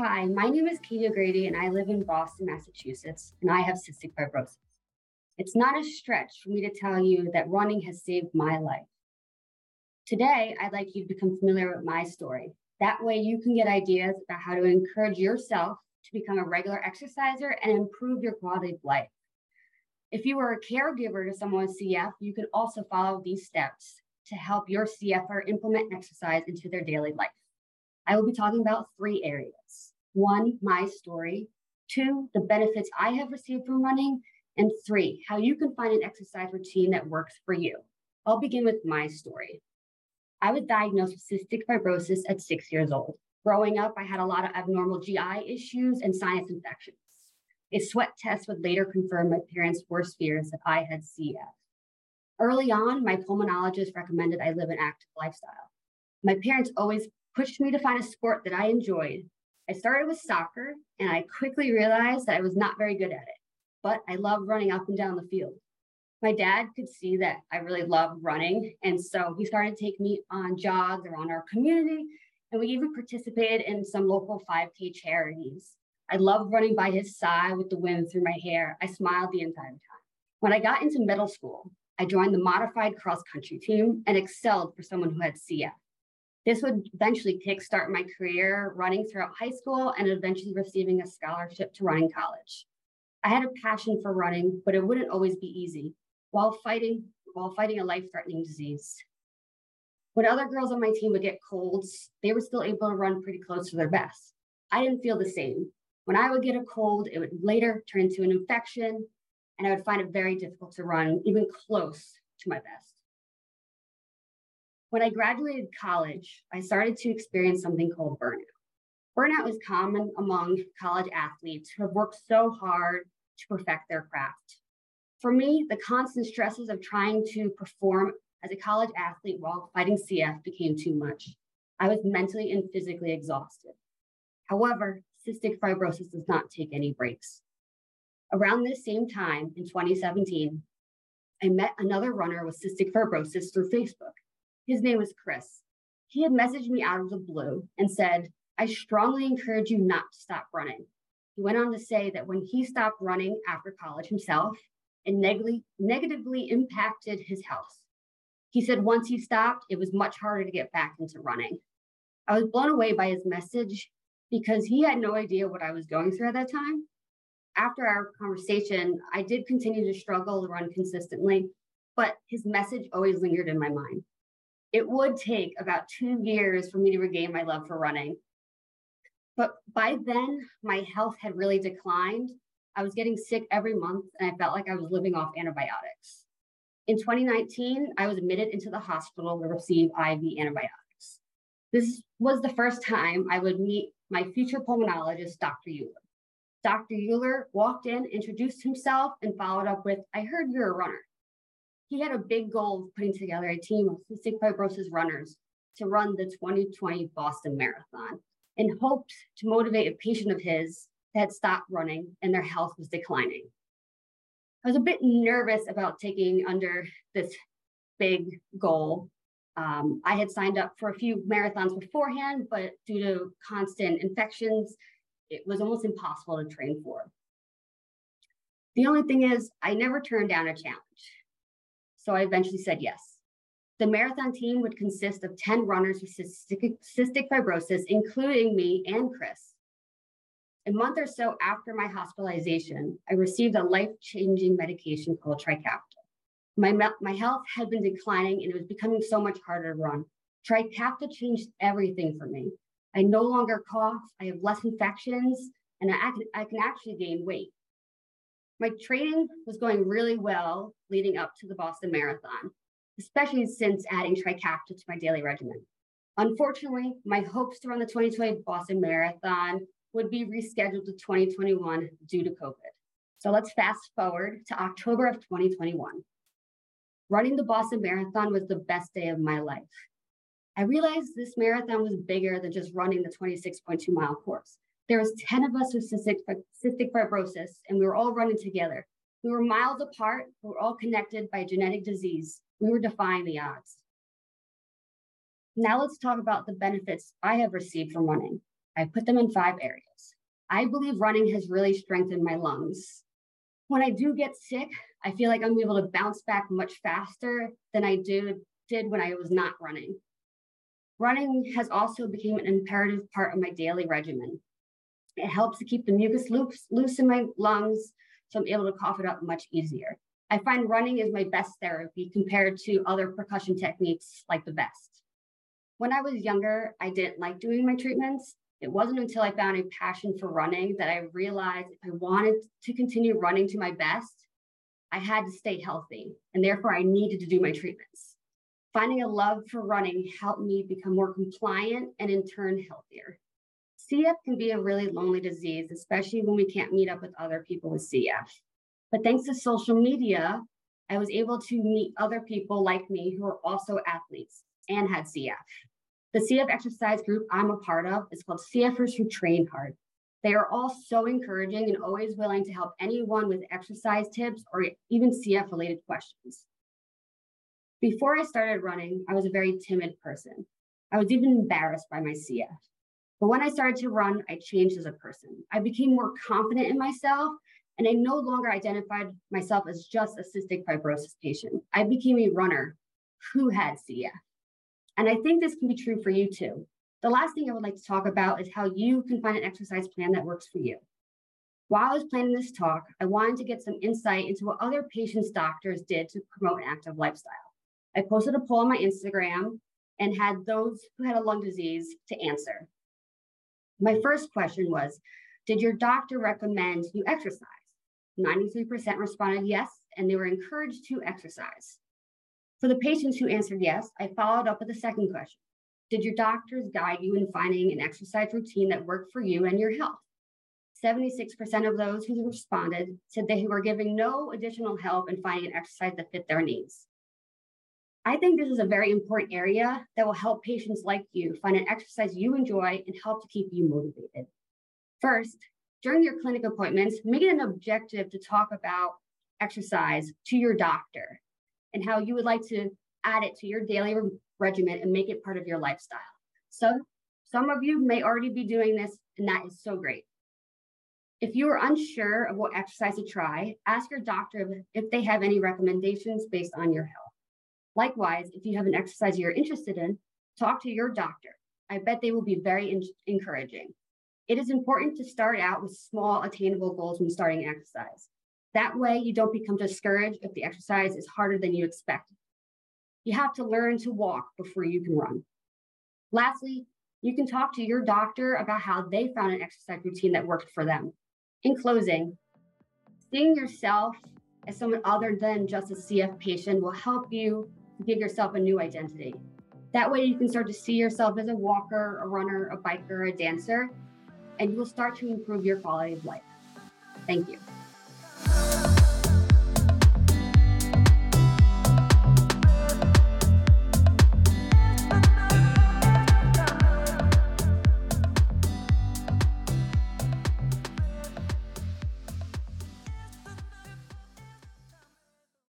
Hi, my name is Katie O'Grady and I live in Boston, Massachusetts, and I have cystic fibrosis. It's not a stretch for me to tell you that running has saved my life. Today, I'd like you to become familiar with my story. That way, you can get ideas about how to encourage yourself to become a regular exerciser and improve your quality of life. If you are a caregiver to someone with CF, you can also follow these steps to help your CFer implement exercise into their daily life. I will be talking about three areas. One, my story. Two, the benefits I have received from running. And three, how you can find an exercise routine that works for you. I'll begin with my story. I was diagnosed with cystic fibrosis at six years old. Growing up, I had a lot of abnormal GI issues and sinus infections. A sweat test would later confirm my parents' worst fears that I had CF. Early on, my pulmonologist recommended I live an active lifestyle. My parents always pushed me to find a sport that I enjoyed. I started with soccer, and I quickly realized that I was not very good at it, but I loved running up and down the field. My dad could see that I really loved running, and so he started to take me on jogs around our community, and we even participated in some local 5K charities. I loved running by his side with the wind through my hair. I smiled the entire time. When I got into middle school, I joined the modified cross country team and excelled for someone who had CF. This would eventually kickstart my career running throughout high school and eventually receiving a scholarship to running college. I had a passion for running, but it wouldn't always be easy while fighting while fighting a life-threatening disease. When other girls on my team would get colds, they were still able to run pretty close to their best. I didn't feel the same. When I would get a cold, it would later turn into an infection, and I would find it very difficult to run even close to my best. When I graduated college, I started to experience something called burnout. Burnout is common among college athletes who have worked so hard to perfect their craft. For me, the constant stresses of trying to perform as a college athlete while fighting CF became too much. I was mentally and physically exhausted. However, cystic fibrosis does not take any breaks. Around this same time in 2017, I met another runner with cystic fibrosis through Facebook. His name was Chris. He had messaged me out of the blue and said, I strongly encourage you not to stop running. He went on to say that when he stopped running after college himself, it neg- negatively impacted his health. He said once he stopped, it was much harder to get back into running. I was blown away by his message because he had no idea what I was going through at that time after our conversation, I did continue to struggle to run consistently, but his message always lingered in my mind. It would take about two years for me to regain my love for running. But by then, my health had really declined. I was getting sick every month, and I felt like I was living off antibiotics. In 2019, I was admitted into the hospital to receive IV antibiotics. This was the first time I would meet my future pulmonologist, Dr. Uluer. Dr. Uluer walked in, introduced himself, and followed up with, I heard you're a runner. He had a big goal of putting together a team of cystic fibrosis runners to run the 2020 Boston Marathon and hoped to motivate a patient of his that had stopped running and their health was declining. I was a bit nervous about taking under this big goal. Um, I had signed up for a few marathons beforehand, but due to constant infections it was almost impossible to train for. The only thing is, I never turned down a challenge. So I eventually said yes. The marathon team would consist of 10 runners with cystic, fibrosis, including me and Chris. A month or so after my hospitalization, I received a life changing medication called Trikafta. My, my health had been declining and it was becoming so much harder to run. Trikafta changed everything for me. I no longer cough, I have less infections, and I can, I can actually gain weight. My training was going really well leading up to the Boston Marathon, especially since adding Trikafta to my daily regimen. Unfortunately, my hopes to run the 2020 Boston Marathon would be rescheduled to 2021 due to COVID. So let's fast forward to October of 2021. Running the Boston Marathon was the best day of my life. I realized this marathon was bigger than just running the 26.2 mile course. There was 10 of us with cystic, cystic fibrosis, and we were all running together. We were miles apart, we were all connected by genetic disease. We were defying the odds. Now let's talk about the benefits I have received from running. I put them in five areas. I believe running has really strengthened my lungs. When I do get sick, I feel like I'm able to bounce back much faster than I did, did when I was not running. Running has also become an imperative part of my daily regimen. It helps to keep the mucus loops loose in my lungs, so I'm able to cough it up much easier. I find running is my best therapy compared to other percussion techniques like the vest. When I was younger, I didn't like doing my treatments. It wasn't until I found a passion for running that I realized if I wanted to continue running to my best, I had to stay healthy, and therefore I needed to do my treatments. Finding a love for running helped me become more compliant and in turn healthier. CF can be a really lonely disease, especially when we can't meet up with other people with CF. But thanks to social media, I was able to meet other people like me who are also athletes and had CF. The CF exercise group I'm a part of is called CFers Who Train Hard. They are all so encouraging and always willing to help anyone with exercise tips or even CF related questions. Before I started running, I was a very timid person. I was even embarrassed by my CF. But when I started to run, I changed as a person. I became more confident in myself, and I no longer identified myself as just a cystic fibrosis patient. I became a runner who had CF. And I think this can be true for you too. The last thing I would like to talk about is how you can find an exercise plan that works for you. While I was planning this talk, I wanted to get some insight into what other patients' doctors did to promote an active lifestyle. I posted a poll on my Instagram and had those who had a lung disease to answer. My first question was Did your doctor recommend you exercise? 93% responded yes, and they were encouraged to exercise. For the patients who answered yes, I followed up with a second question Did your doctors guide you in finding an exercise routine that worked for you and your health? 76% of those who responded said they were giving no additional help in finding an exercise that fit their needs. I think this is a very important area that will help patients like you find an exercise you enjoy and help to keep you motivated. First, during your clinic appointments, make it an objective to talk about exercise to your doctor and how you would like to add it to your daily regimen and make it part of your lifestyle. So, some of you may already be doing this, and that is so great. If you are unsure of what exercise to try, ask your doctor if they have any recommendations based on your health. Likewise, if you have an exercise you're interested in, talk to your doctor. I bet they will be very in- encouraging. It is important to start out with small, attainable goals when starting exercise. That way, you don't become discouraged if the exercise is harder than you expected. You have to learn to walk before you can run. Lastly, you can talk to your doctor about how they found an exercise routine that worked for them. In closing, seeing yourself as someone other than just a CF patient will help you give yourself a new identity. That way, you can start to see yourself as a walker, a runner, a biker, a dancer, and you will start to improve your quality of life. Thank you.